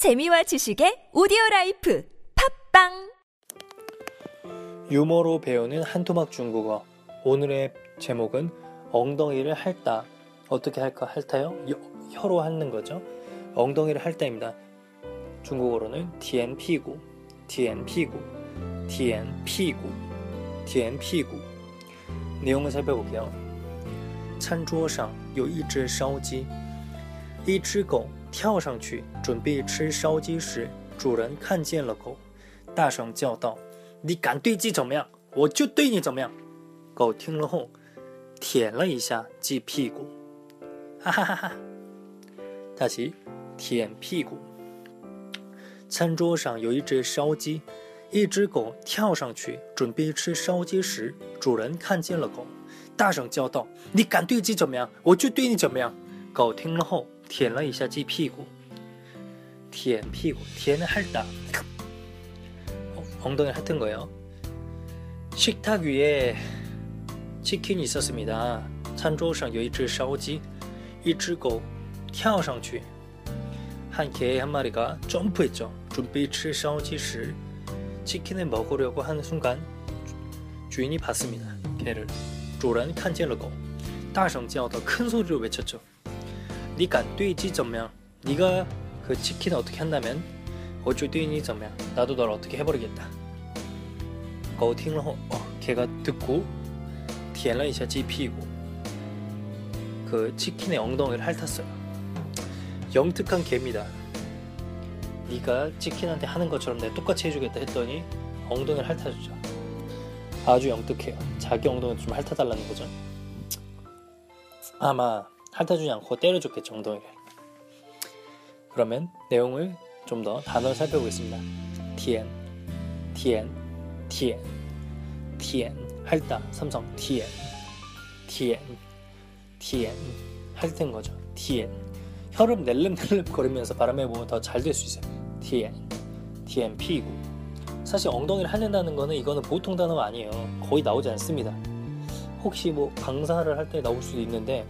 재미와 지식의 오디오 라이프 팝빵 유머로 배우는 한토막 중국어. 오늘의 제목은 엉덩이를 핥다. 어떻게 할까? 핥아요? 여- 혀로 핥는 거죠. 엉덩이를 핥다입니다. 중국어로는 디엔 피구, 디엔 피구, 디엔 피구, 디엔 피구. 내용을 살펴볼게요. 餐桌上有一只烧鸡，一只狗 跳上去准备吃烧鸡时，主人看见了狗，大声叫道：“你敢对鸡怎么样，我就对你怎么样。”狗听了后，舔了一下鸡屁股，哈哈哈哈！大奇舔屁股。餐桌上有一只烧鸡，一只狗跳上去准备吃烧鸡时，主人看见了狗，大声叫道：“你敢对鸡怎么样，我就对你怎么样。”狗听了后，舔了一下鸡屁股，舔屁股，舔的핥다 어, 엉덩이를 핥은 거예요. 식탁 위에 치킨이 있었습니다. 餐桌上有一只烧鸡,一只狗跳上去. 한 개 한 마리가 점프했죠. 준비 吃烧鸡时 치킨을 먹으려고 하는 순간 주인이 봤습니다. 개를. 主人看见了狗.大声叫道큰 소리로 외쳤죠. 니敢对鸡怎么样? 네가 그 치킨을 어떻게 한다면 我就对你怎么样? 나도 널 어떻게 해버리겠다. 狗听了后, 어, 걔가 듣고 舔了一下鸡屁股. 그 치킨의 엉덩이를 핥았어요. 영특한 개입니다. 네가 치킨한테 하는 것처럼 내가 똑같이 해주겠다 했더니 엉덩이를 핥아주죠. 아주 영특해요. 자기 엉덩이 좀 핥아달라는 거죠. 아마 핥아주지 않고 때려줬겠죠 엉덩이를. 그러면 내용을 좀 더 단어를 살펴보겠습니다. 티엔, 티엔, 티엔, 티엔, 핥다, 삼성, 티엔, 티엔, 티엔, 핥은 거죠. 티엔. 혀를 낼름낼름 거리면서 발음해 보면 더 잘 될 수 있어요. 티엔, 티엔 피구. 사실 엉덩이를 핥는다는 거는 이거는 보통 단어가 아니에요. 거의 나오지 않습니다. 혹시 뭐 강사를 할 때 나올 수도 있는데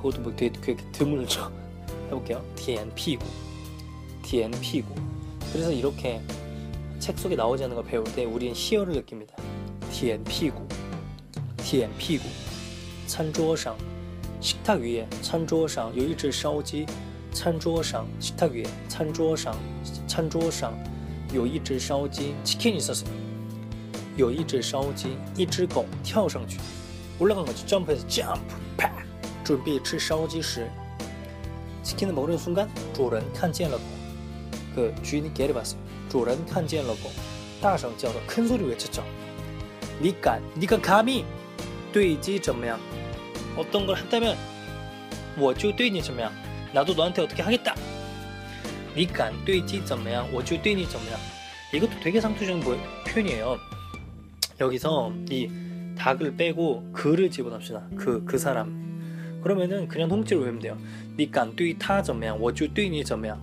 그것도 뭐 되게, 되게 드물죠. 해볼게요. 티엔 피구, 티엔 피구. 그래서 이렇게 책 속에 나오지 않는 걸 배울 때 우리는 희열을 느낍니다. 티엔 피구, 티엔 피구. 餐桌上 식탁 위에 餐桌上有一只烧鸡餐桌上 식탁 위에 餐桌上餐桌上有一只烧鸡 치킨이 있었어요. 有一只烧鸡一只狗跳上去 올라간 거죠. 점프해서 점프 팍 准备吃烧鸡时 치킨을 먹는 순간 主人看见了狗. 그 주인이 개를 봤어요. 主人看见了狗. 大声叫道큰 소리 외쳤죠. 니까 니가 감히 对鸡怎么样? 어떤 걸 한다면 我就对你怎么样? 나도 너한테 어떻게 하겠다. 니까 对鸡怎么样?我就对你怎么样? 이것도 되게 상투적인 뭐- 표현이에요. 여기서 이 닭을 빼고 그를 집어넣읍시다. 그, 그 사람. 그러면은 그냥 통째로 외우면 돼요. 니까 对他怎么样?我就对你怎么样?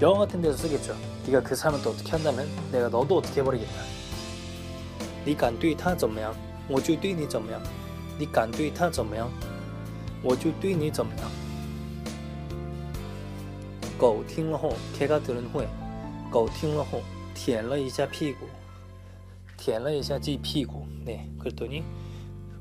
영어 같은 데서 쓰겠죠. 네가 그 사람한테 어떻게 한다면 내가 너도 어떻게 해버리겠다. 你敢对他怎么样?我就对你怎么样?你敢对他怎么样?我就对你怎么样?狗听了后, 개가 들은 후에, 狗听了后,舔了一下屁股,舔了一下鸡屁股. 네, 그랬더니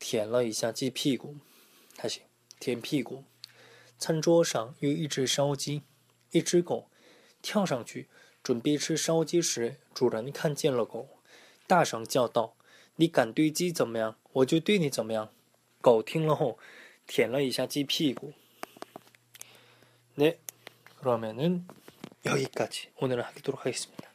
舔了一下鸡屁股，开始舔屁股。餐桌上有一只烧鸡，一只狗跳上去，准备吃烧鸡时，主人看见了狗，大声叫道：“你敢对鸡怎么样，我就对你怎么样。”狗听了后，舔了一下鸡屁股。 네, 그러면은 여기까지 오늘은 하도록 하겠습니다.